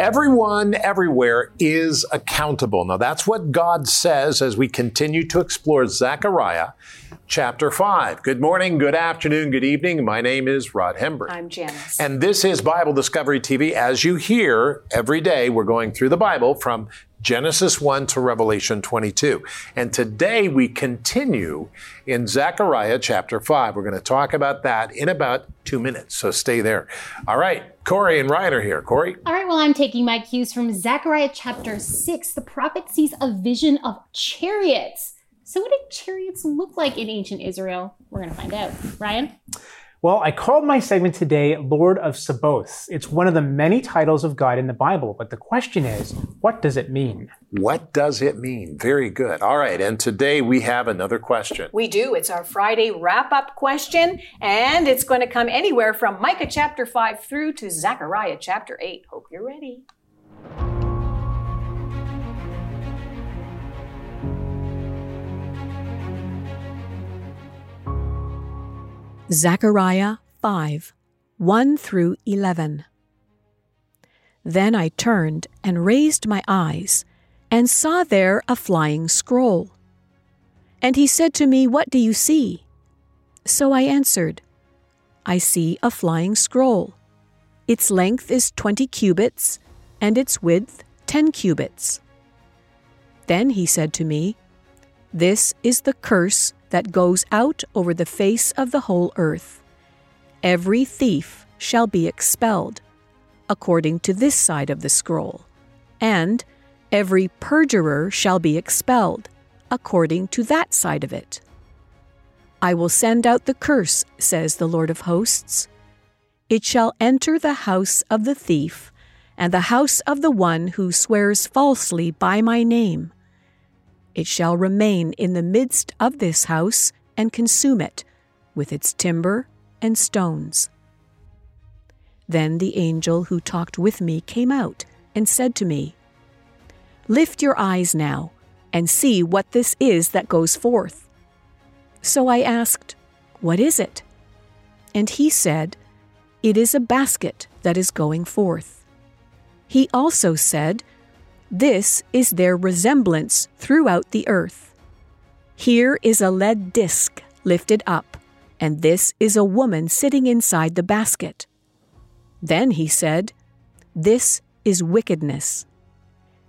Everyone, everywhere is accountable. Now, that's what God says as we continue to explore Zechariah chapter 5. Good morning, good afternoon, good evening. My name is Rod Hembree. I'm Janice. And this is Bible Discovery TV. As you hear, every day we're going through the Bible from Genesis 1 to Revelation 22. And today we continue in Zechariah chapter 5. We're going to talk about that in about two minutes, so stay there. All right, Corey and Ryan are here. Corey? All right, well, I'm taking my cues from Zechariah chapter 6. The prophet sees a vision of chariots. So, what did chariots look like in ancient Israel? We're going to find out. Ryan? Well, I called my segment today Lord of Sabaoth. It's one of the many titles of God in the Bible, but the question is, what does it mean? What does it mean? Very good. All right, and today we have another question. We do. It's our Friday wrap up question, and it's going to come anywhere from Micah chapter 5 through to Zechariah chapter 8. Hope you're ready. Zechariah 5 1 through 11. Then I turned and raised my eyes and saw there a flying scroll. And he said to me, What do you see? So I answered, I see a flying scroll. Its length is twenty cubits, and its width ten cubits. Then he said to me, This is the curse that goes out over the face of the whole earth. Every thief shall be expelled, according to this side of the scroll, and every perjurer shall be expelled, according to that side of it. I will send out the curse, says the Lord of hosts. It shall enter the house of the thief, and the house of the one who swears falsely by my name it shall remain in the midst of this house and consume it, with its timber and stones. Then the angel who talked with me came out and said to me, Lift your eyes now and see what this is that goes forth. So I asked, What is it? And he said, It is a basket that is going forth. He also said, this is their resemblance throughout the earth. Here is a lead disc lifted up, and this is a woman sitting inside the basket. Then he said, This is wickedness.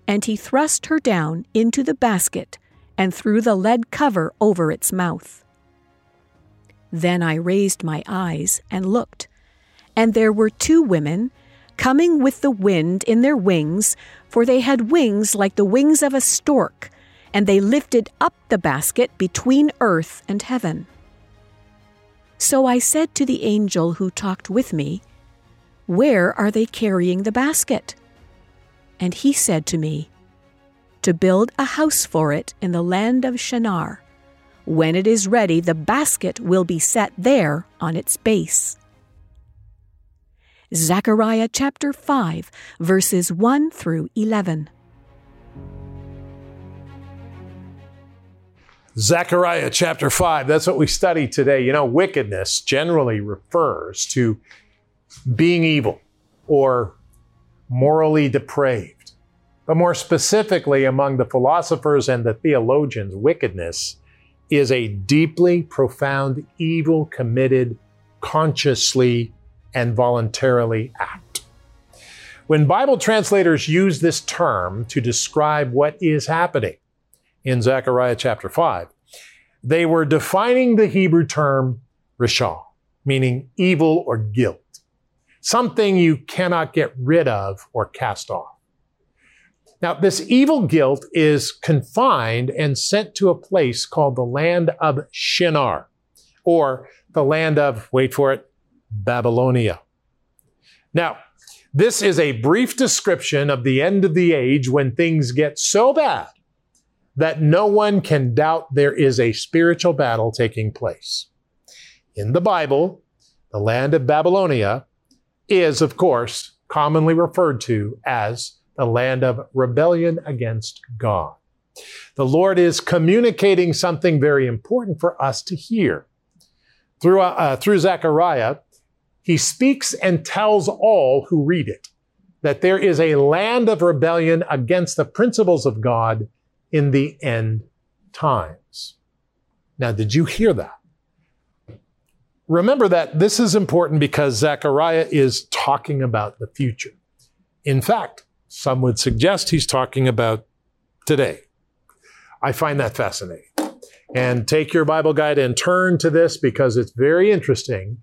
And he thrust her down into the basket and threw the lead cover over its mouth. Then I raised my eyes and looked, and there were two women coming with the wind in their wings, for they had wings like the wings of a stork, and they lifted up the basket between earth and heaven. So I said to the angel who talked with me, Where are they carrying the basket? And he said to me, To build a house for it in the land of Shinar. When it is ready, the basket will be set there on its base. Zechariah chapter 5, verses 1 through 11. Zechariah chapter 5, that's what we study today. You know, wickedness generally refers to being evil or morally depraved. But more specifically, among the philosophers and the theologians, wickedness is a deeply profound evil committed consciously and voluntarily act. When Bible translators use this term to describe what is happening in Zechariah chapter 5, they were defining the Hebrew term rishah, meaning evil or guilt, something you cannot get rid of or cast off. Now, this evil guilt is confined and sent to a place called the land of Shinar, or the land of, wait for it, Babylonia. Now, this is a brief description of the end of the age when things get so bad that no one can doubt there is a spiritual battle taking place. In the Bible, the land of Babylonia is, of course, commonly referred to as the land of rebellion against God. The Lord is communicating something very important for us to hear. Through, uh, through Zechariah, he speaks and tells all who read it that there is a land of rebellion against the principles of God in the end times. Now, did you hear that? Remember that this is important because Zechariah is talking about the future. In fact, some would suggest he's talking about today. I find that fascinating. And take your Bible guide and turn to this because it's very interesting.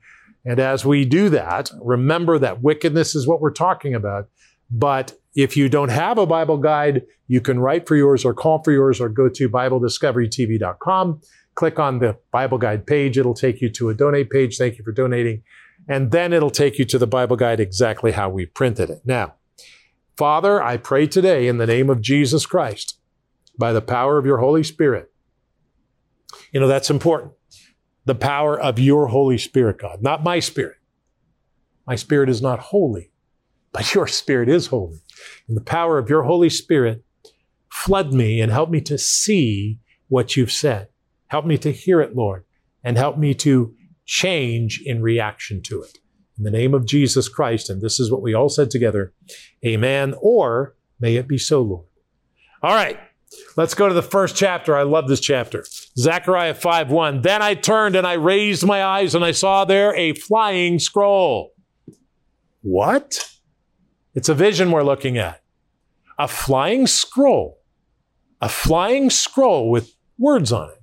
And as we do that, remember that wickedness is what we're talking about. But if you don't have a Bible guide, you can write for yours or call for yours or go to BibleDiscoveryTV.com. Click on the Bible guide page. It'll take you to a donate page. Thank you for donating. And then it'll take you to the Bible guide exactly how we printed it. Now, Father, I pray today in the name of Jesus Christ, by the power of your Holy Spirit, you know, that's important. The power of your Holy Spirit, God, not my spirit. My spirit is not holy, but your spirit is holy. And the power of your Holy Spirit flood me and help me to see what you've said. Help me to hear it, Lord, and help me to change in reaction to it. In the name of Jesus Christ, and this is what we all said together, amen, or may it be so, Lord. All right, let's go to the first chapter. I love this chapter. Zechariah 5 1. Then I turned and I raised my eyes and I saw there a flying scroll. What? It's a vision we're looking at. A flying scroll. A flying scroll with words on it.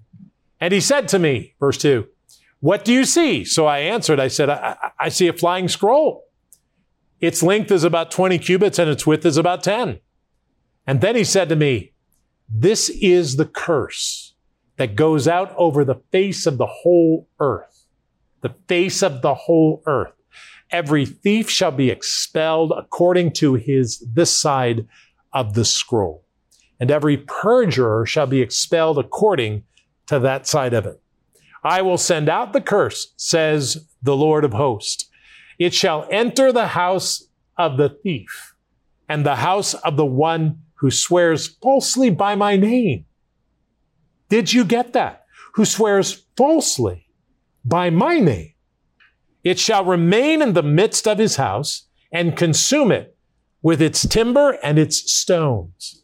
And he said to me, verse 2, What do you see? So I answered, I said, I, I see a flying scroll. Its length is about 20 cubits and its width is about 10. And then he said to me, This is the curse that goes out over the face of the whole earth. The face of the whole earth. Every thief shall be expelled according to his this side of the scroll. And every perjurer shall be expelled according to that side of it. I will send out the curse, says the Lord of hosts. It shall enter the house of the thief and the house of the one who swears falsely by my name. Did you get that? Who swears falsely by my name. It shall remain in the midst of his house and consume it with its timber and its stones.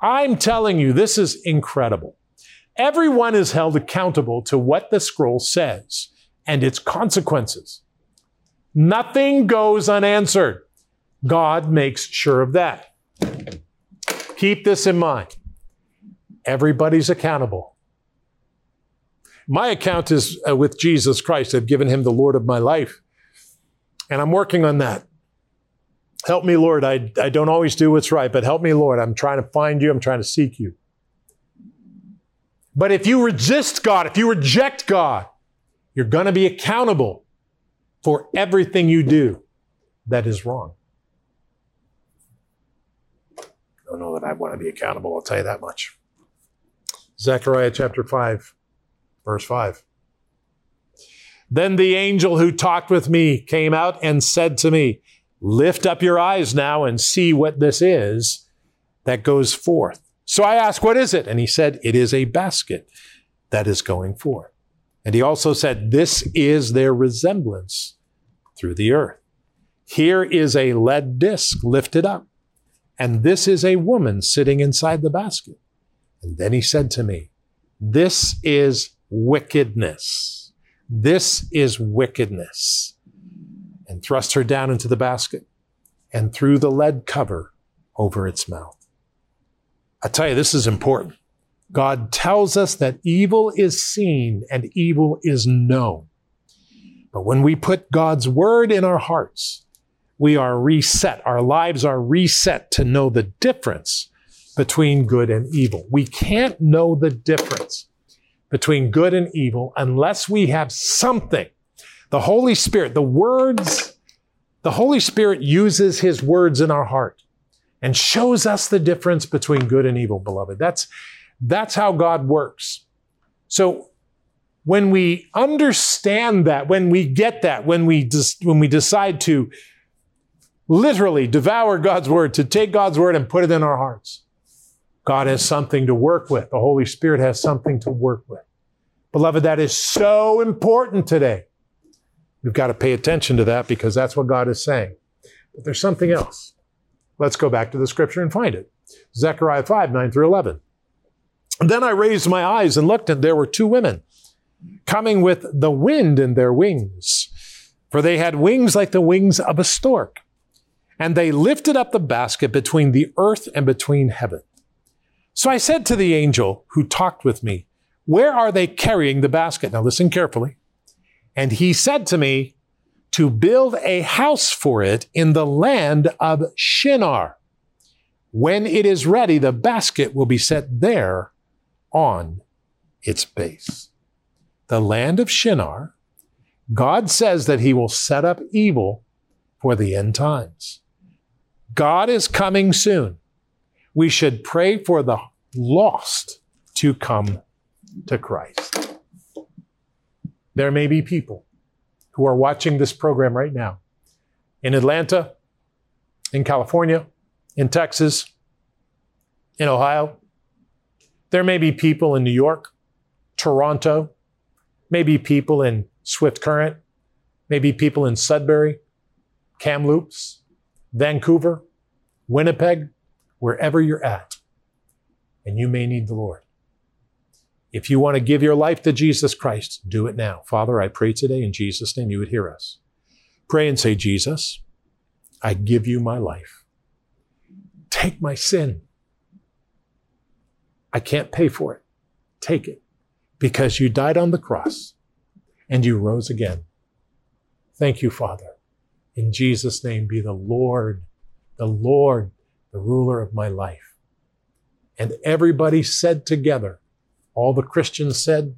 I'm telling you, this is incredible. Everyone is held accountable to what the scroll says and its consequences. Nothing goes unanswered. God makes sure of that. Keep this in mind. Everybody's accountable. My account is uh, with Jesus Christ. I've given him the Lord of my life. And I'm working on that. Help me, Lord. I, I don't always do what's right, but help me, Lord. I'm trying to find you. I'm trying to seek you. But if you resist God, if you reject God, you're going to be accountable for everything you do that is wrong. I don't know that I want to be accountable, I'll tell you that much. Zechariah chapter 5, verse 5. Then the angel who talked with me came out and said to me, Lift up your eyes now and see what this is that goes forth. So I asked, What is it? And he said, It is a basket that is going forth. And he also said, This is their resemblance through the earth. Here is a lead disc lifted up, and this is a woman sitting inside the basket. And then he said to me, This is wickedness. This is wickedness. And thrust her down into the basket and threw the lead cover over its mouth. I tell you, this is important. God tells us that evil is seen and evil is known. But when we put God's word in our hearts, we are reset. Our lives are reset to know the difference between good and evil. We can't know the difference between good and evil unless we have something. The Holy Spirit, the words, the Holy Spirit uses his words in our heart and shows us the difference between good and evil, beloved. That's, that's how God works. So when we understand that, when we get that, when we, des- when we decide to literally devour God's word, to take God's word and put it in our hearts, God has something to work with. The Holy Spirit has something to work with. Beloved, that is so important today. We've got to pay attention to that because that's what God is saying. But there's something else. Let's go back to the scripture and find it. Zechariah 5, 9 through 11. Then I raised my eyes and looked, and there were two women coming with the wind in their wings, for they had wings like the wings of a stork. And they lifted up the basket between the earth and between heaven. So I said to the angel who talked with me, Where are they carrying the basket? Now listen carefully. And he said to me, To build a house for it in the land of Shinar. When it is ready, the basket will be set there on its base. The land of Shinar, God says that he will set up evil for the end times. God is coming soon. We should pray for the lost to come to Christ. There may be people who are watching this program right now in Atlanta, in California, in Texas, in Ohio. There may be people in New York, Toronto, maybe people in Swift Current, maybe people in Sudbury, Kamloops, Vancouver, Winnipeg, wherever you're at. And you may need the Lord. If you want to give your life to Jesus Christ, do it now. Father, I pray today in Jesus' name you would hear us. Pray and say, Jesus, I give you my life. Take my sin. I can't pay for it. Take it because you died on the cross and you rose again. Thank you, Father. In Jesus' name, be the Lord, the Lord, the ruler of my life. And everybody said together, all the Christians said,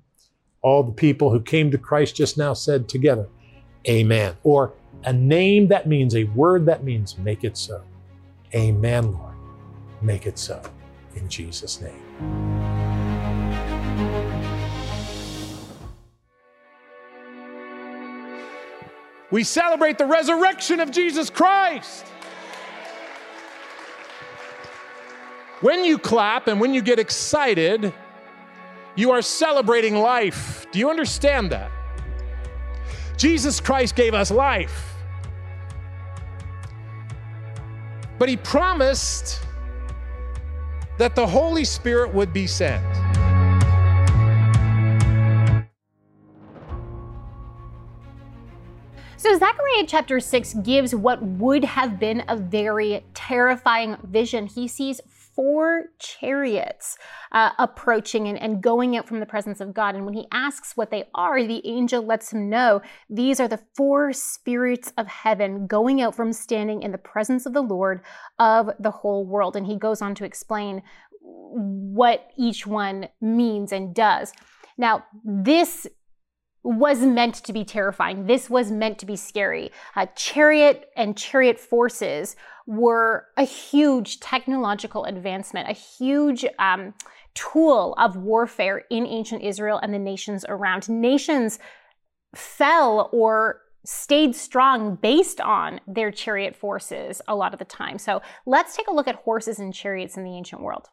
all the people who came to Christ just now said together, Amen. Or a name that means, a word that means, make it so. Amen, Lord. Make it so. In Jesus' name. We celebrate the resurrection of Jesus Christ. When you clap and when you get excited, you are celebrating life. Do you understand that? Jesus Christ gave us life. But he promised that the Holy Spirit would be sent. So, Zechariah chapter 6 gives what would have been a very terrifying vision. He sees four chariots uh, approaching and, and going out from the presence of God. And when he asks what they are, the angel lets him know these are the four spirits of heaven going out from standing in the presence of the Lord of the whole world. And he goes on to explain what each one means and does. Now, this was meant to be terrifying. This was meant to be scary. Uh, chariot and chariot forces were a huge technological advancement, a huge um, tool of warfare in ancient Israel and the nations around. Nations fell or stayed strong based on their chariot forces a lot of the time. So let's take a look at horses and chariots in the ancient world.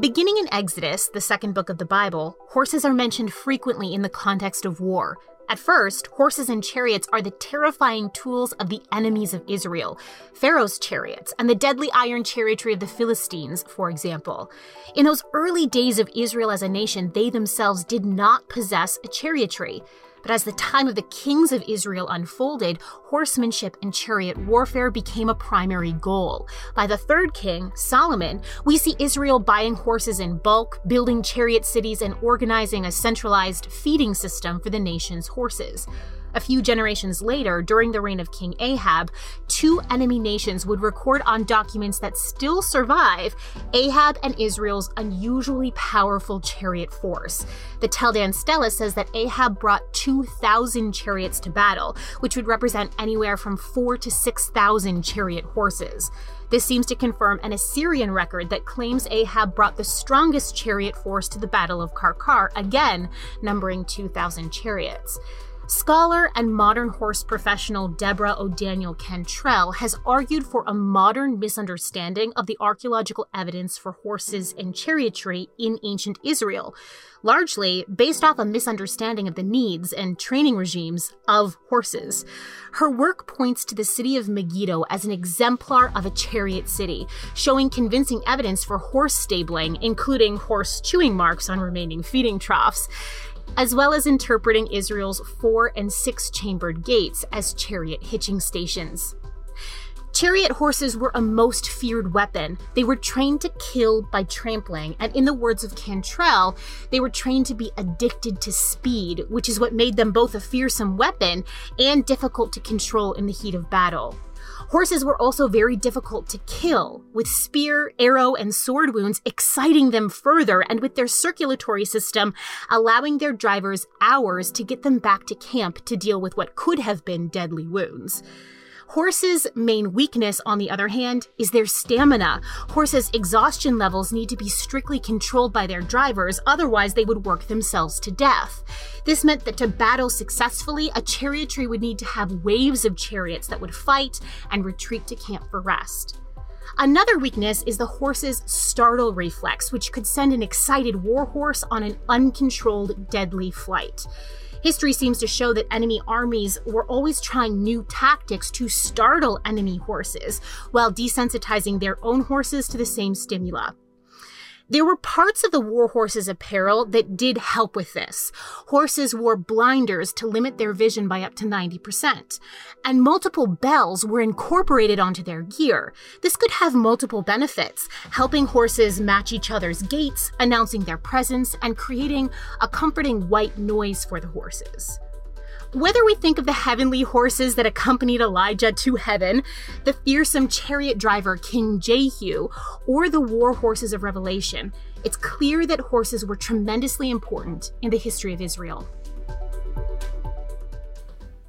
Beginning in Exodus, the second book of the Bible, horses are mentioned frequently in the context of war. At first, horses and chariots are the terrifying tools of the enemies of Israel, Pharaoh's chariots, and the deadly iron chariotry of the Philistines, for example. In those early days of Israel as a nation, they themselves did not possess a chariotry. But as the time of the kings of Israel unfolded, horsemanship and chariot warfare became a primary goal. By the third king, Solomon, we see Israel buying horses in bulk, building chariot cities, and organizing a centralized feeding system for the nation's horses. A few generations later, during the reign of King Ahab, two enemy nations would record on documents that still survive Ahab and Israel's unusually powerful chariot force. The Tel Dan Stela says that Ahab brought 2,000 chariots to battle, which would represent anywhere from 4 to 6,000 chariot horses. This seems to confirm an Assyrian record that claims Ahab brought the strongest chariot force to the Battle of Karkar, again numbering 2,000 chariots. Scholar and modern horse professional Deborah O'Daniel Cantrell has argued for a modern misunderstanding of the archaeological evidence for horses and chariotry in ancient Israel, largely based off a misunderstanding of the needs and training regimes of horses. Her work points to the city of Megiddo as an exemplar of a chariot city, showing convincing evidence for horse stabling, including horse chewing marks on remaining feeding troughs as well as interpreting Israel's four and six chambered gates as chariot hitching stations. Chariot horses were a most feared weapon. They were trained to kill by trampling, and in the words of Cantrell, they were trained to be addicted to speed, which is what made them both a fearsome weapon and difficult to control in the heat of battle. Horses were also very difficult to kill, with spear, arrow, and sword wounds exciting them further, and with their circulatory system allowing their drivers hours to get them back to camp to deal with what could have been deadly wounds. Horses' main weakness, on the other hand, is their stamina. Horses' exhaustion levels need to be strictly controlled by their drivers, otherwise, they would work themselves to death. This meant that to battle successfully, a chariotry would need to have waves of chariots that would fight and retreat to camp for rest. Another weakness is the horse's startle reflex, which could send an excited warhorse on an uncontrolled, deadly flight. History seems to show that enemy armies were always trying new tactics to startle enemy horses while desensitizing their own horses to the same stimuli. There were parts of the war horse's apparel that did help with this. Horses wore blinders to limit their vision by up to 90%, and multiple bells were incorporated onto their gear. This could have multiple benefits, helping horses match each other's gaits, announcing their presence, and creating a comforting white noise for the horses. Whether we think of the heavenly horses that accompanied Elijah to heaven, the fearsome chariot driver King Jehu, or the war horses of Revelation, it's clear that horses were tremendously important in the history of Israel.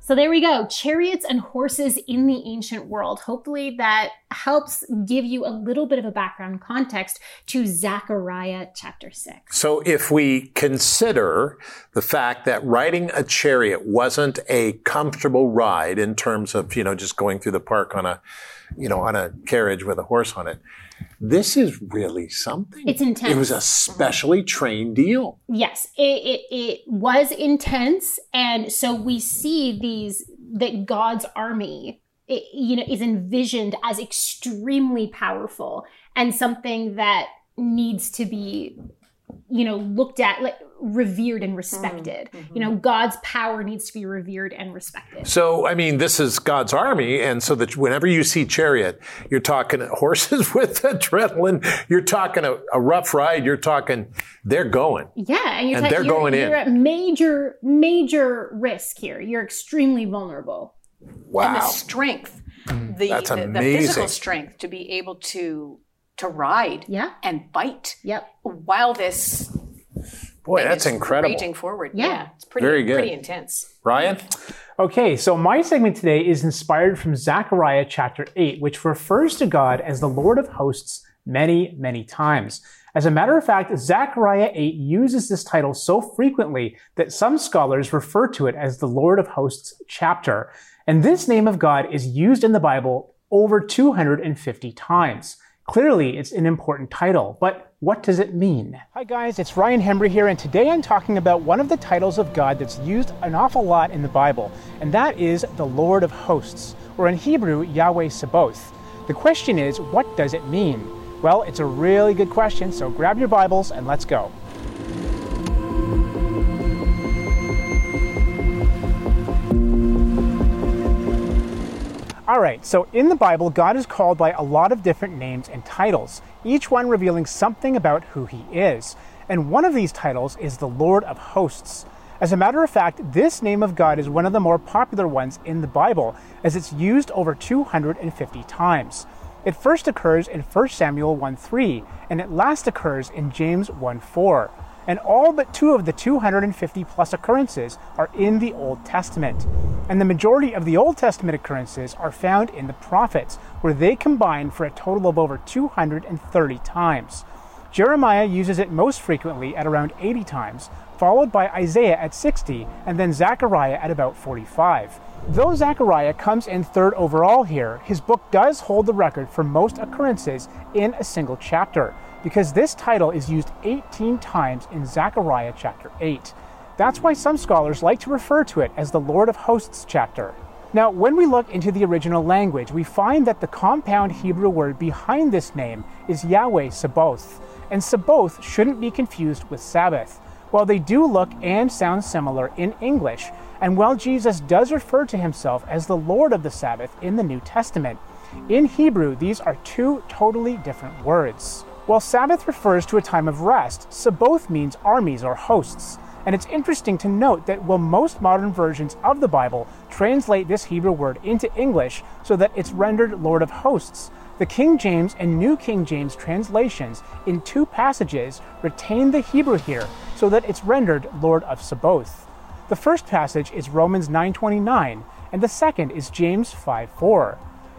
So there we go. Chariots and horses in the ancient world. Hopefully that helps give you a little bit of a background context to Zechariah chapter 6. So if we consider the fact that riding a chariot wasn't a comfortable ride in terms of, you know, just going through the park on a, you know, on a carriage with a horse on it, this is really something. It's intense. It was a specially trained deal. Yes, it, it, it was intense. And so we see these, that God's army, it, you know, is envisioned as extremely powerful and something that needs to be you know looked at like revered and respected Mm-hmm. you know god's power needs to be revered and respected So, I mean, this is God's army. And so that whenever you see chariot, you're talking horses with adrenaline. You're talking a, a rough ride. You're talking, they're going. yeah and you're, And ta- they're you're, going in. you're at major major risk here you're extremely vulnerable and the strength, the, That's the, the physical strength to be able to to ride yeah and bite yep while this Boy, that's incredible. raging forward. Yeah. it's pretty Very good. pretty intense. Ryan? Okay, so my segment today is inspired from Zechariah chapter 8, which refers to God as the Lord of hosts many, many times. As a matter of fact, Zechariah 8 uses this title so frequently that some scholars refer to it as the Lord of Hosts chapter. And this name of God is used in the Bible over 250 times. Clearly, it's an important title, but what does it mean? Hi guys, it's Ryan Hembree here, and today I'm talking about one of the titles of God that's used an awful lot in the Bible, and that is the Lord of Hosts, or in Hebrew, Yahweh Sabaoth. The question is, what does it mean? Well, it's a really good question, so grab your Bibles and let's go. All right, so in the Bible, God is called by a lot of different names and titles, each one revealing something about who he is. And one of these titles is the Lord of Hosts. As a matter of fact, this name of God is one of the more popular ones in the Bible, as it's used over 250 times. It first occurs in 1 Samuel 1 3, and it last occurs in James 1 4 and all but two of the 250 plus occurrences are in the Old Testament. And the majority of the Old Testament occurrences are found in the prophets, where they combine for a total of over 230 times. Jeremiah uses it most frequently at around 80 times, followed by Isaiah at 60, and then Zechariah at about 45. Though Zechariah comes in third overall here, his book does hold the record for most occurrences in a single chapter, because this title is used 18 times in Zechariah chapter 8. That's why some scholars like to refer to it as the Lord of Hosts chapter. Now, when we look into the original language, we find that the compound Hebrew word behind this name is Yahweh Sabaoth, and Sabaoth shouldn't be confused with Sabbath. While they do look and sound similar in English, and while Jesus does refer to himself as the Lord of the Sabbath in the New Testament, in Hebrew these are two totally different words. While Sabbath refers to a time of rest, Sabaoth means armies or hosts. And it's interesting to note that while most modern versions of the Bible translate this Hebrew word into English so that it's rendered Lord of Hosts, the King James and New King James translations in two passages retain the Hebrew here so that it's rendered Lord of Sabaoth. The first passage is Romans 9:29 and the second is James 5:4.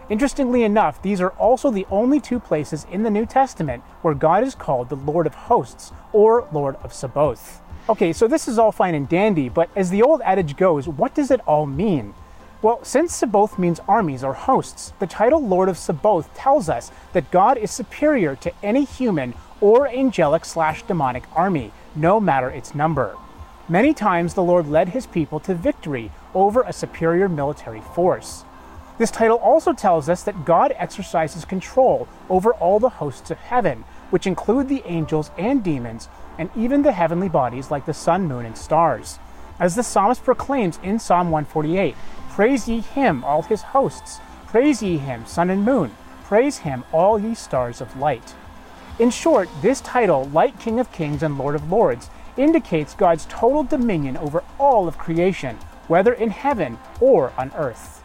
Interestingly enough, these are also the only two places in the New Testament where God is called the Lord of Hosts or Lord of Sabaoth. Okay, so this is all fine and dandy, but as the old adage goes, what does it all mean? Well, since Sabaoth means armies or hosts, the title Lord of Sabaoth tells us that God is superior to any human or angelic slash demonic army, no matter its number. Many times the Lord led his people to victory over a superior military force. This title also tells us that God exercises control over all the hosts of heaven, which include the angels and demons, and even the heavenly bodies like the sun, moon, and stars. As the psalmist proclaims in Psalm 148 Praise ye him, all his hosts. Praise ye him, sun and moon. Praise him, all ye stars of light. In short, this title, Light King of Kings and Lord of Lords, indicates God's total dominion over all of creation, whether in heaven or on earth.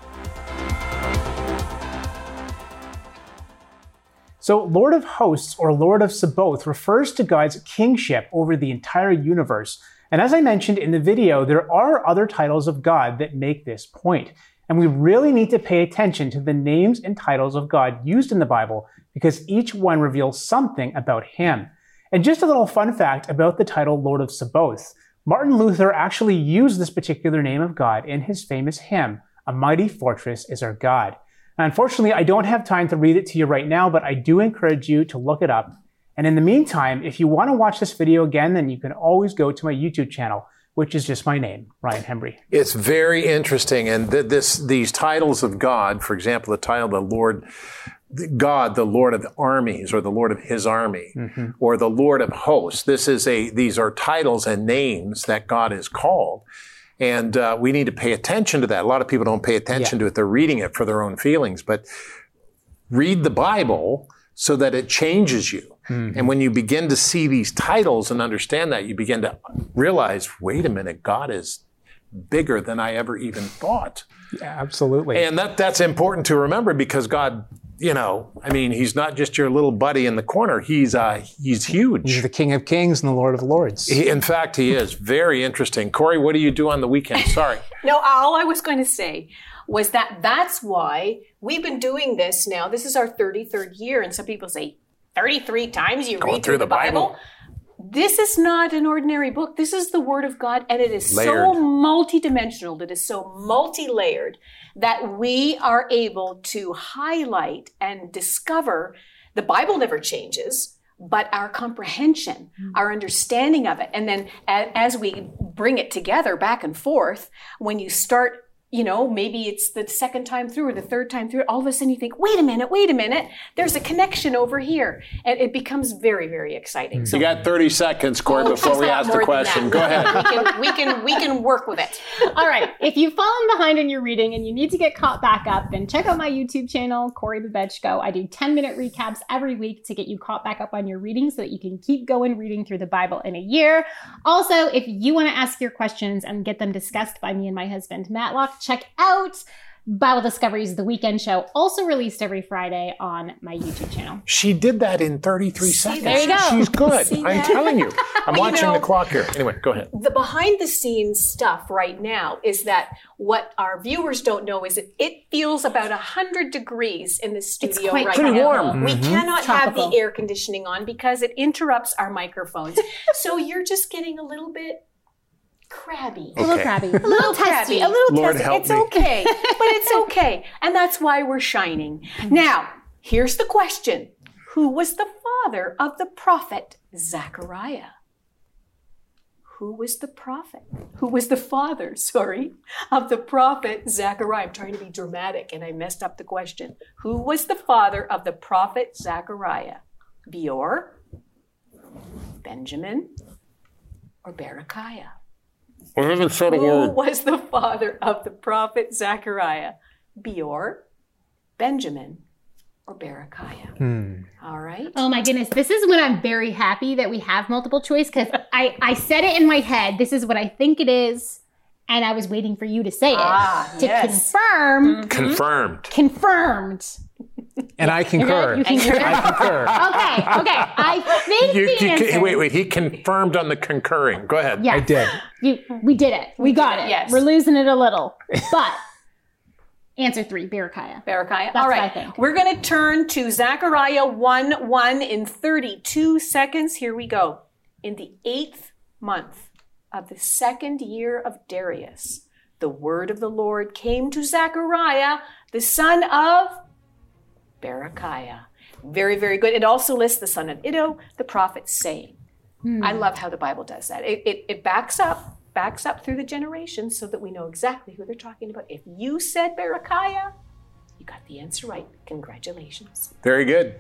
So, Lord of Hosts or Lord of Sabaoth refers to God's kingship over the entire universe. And as I mentioned in the video, there are other titles of God that make this point. And we really need to pay attention to the names and titles of God used in the Bible because each one reveals something about Him. And just a little fun fact about the title Lord of Sabaoth Martin Luther actually used this particular name of God in his famous hymn, A Mighty Fortress is Our God. Unfortunately, I don't have time to read it to you right now, but I do encourage you to look it up. And in the meantime, if you want to watch this video again, then you can always go to my YouTube channel, which is just my name, Ryan Hembree. It's very interesting. And th- this, these titles of God, for example, the title, the Lord, God, the Lord of the armies, or the Lord of his army, mm-hmm. or the Lord of hosts. This is a, these are titles and names that God is called. And uh, we need to pay attention to that. A lot of people don't pay attention yeah. to it. They're reading it for their own feelings. But read the Bible so that it changes you. Mm-hmm. And when you begin to see these titles and understand that, you begin to realize, wait a minute, God is bigger than I ever even thought. Yeah, absolutely. And that that's important to remember because God you know, I mean, he's not just your little buddy in the corner. He's uh, he's huge. He's the King of Kings and the Lord of Lords. He, in fact, he is very interesting. Corey, what do you do on the weekend? Sorry. no, all I was going to say was that that's why we've been doing this now. This is our 33rd year, and some people say 33 times you Going read through the, the Bible. Bible. This is not an ordinary book. This is the Word of God, and it is Layered. so multidimensional. It is so multi-layered that we are able to highlight and discover the Bible never changes, but our comprehension, mm-hmm. our understanding of it. And then as we bring it together back and forth, when you start you know, maybe it's the second time through or the third time through, all of a sudden you think, wait a minute, wait a minute, there's a connection over here. And it becomes very, very exciting. So, you got 30 seconds, Corey, oh, before we ask the question. Go ahead. we, can, we, can, we can work with it. All right. If you've fallen behind in your reading and you need to get caught back up, then check out my YouTube channel, Corey Babechko. I do 10 minute recaps every week to get you caught back up on your reading so that you can keep going reading through the Bible in a year. Also, if you want to ask your questions and get them discussed by me and my husband, Matlock, check out Bible Discoveries, the weekend show, also released every Friday on my YouTube channel. She did that in 33 seconds. There you go. She's good. See I'm that? telling you. I'm You watching know- the clock here. Anyway, go ahead. the behind the scenes stuff right now is that what our viewers don't know is that it feels about 100 degrees in the studio quite right Pretty now. warm. We mm-hmm. cannot have the air conditioning on because it interrupts our microphones. so you're just getting a little bit crabby. A little crabby. A little testy, a little Lord testy. help It's me. okay, but it's okay, and that's why we're shining. Now, here's the question: Who was the father of the prophet Zechariah? Who was the prophet? Who was the father? Sorry, of the prophet Zechariah. I'm trying to be dramatic, and I messed up the question. Who was the father of the prophet Zechariah? Beor, Benjamin, or Berechiah? We haven't said Who was the father of the prophet Zechariah? Beor, Benjamin, or Berechiah? All right. Oh my goodness. This is when I'm very happy that we have multiple choice because I, I said it in my head. This is what I think it is. And I was waiting for you to say it Ah, to yes. confirm. Confirmed. Confirmed. And I concur. You concur? I concur. Okay, okay. I think You, the you- answer. wait, wait. He confirmed on the concurring. Go ahead. Yes. I did. You, we did it. We, got it. it, yes. We're losing it a little. But answer three, Berechiah. Berechiah. That's All what. I think. We're going to turn to Zechariah 1 1 in 32 seconds. Here we go. In the eighth month of the second year of Darius, the word of the Lord came to Zechariah, the son of Berechiah. Very, very good. It also lists the son of Iddo, the prophet, saying. I hmm. love how the Bible does that. It, it, it backs up, backs up through the generations so that we know exactly who they're talking about. If you said Berechiah, you got the answer right. Congratulations. Very good.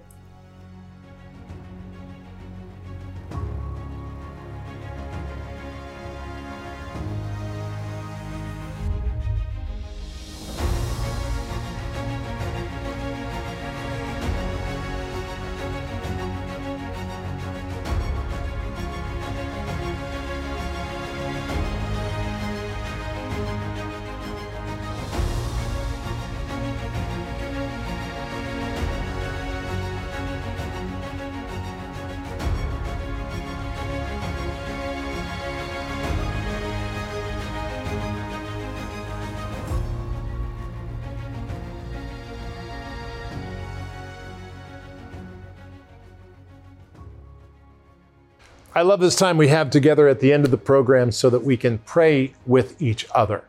I love this time we have together at the end of the program so that we can pray with each other.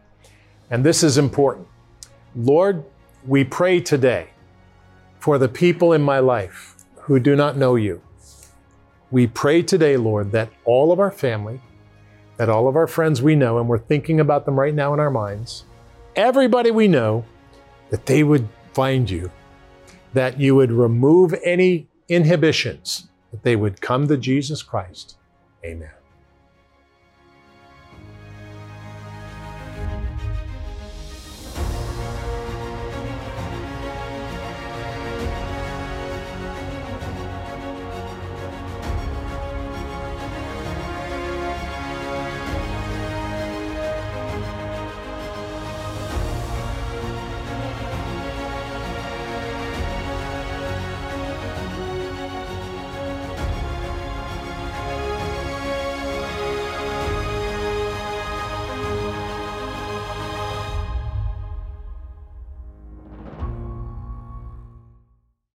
And this is important. Lord, we pray today for the people in my life who do not know you. We pray today, Lord, that all of our family, that all of our friends we know, and we're thinking about them right now in our minds, everybody we know, that they would find you, that you would remove any inhibitions, that they would come to Jesus Christ. Amen.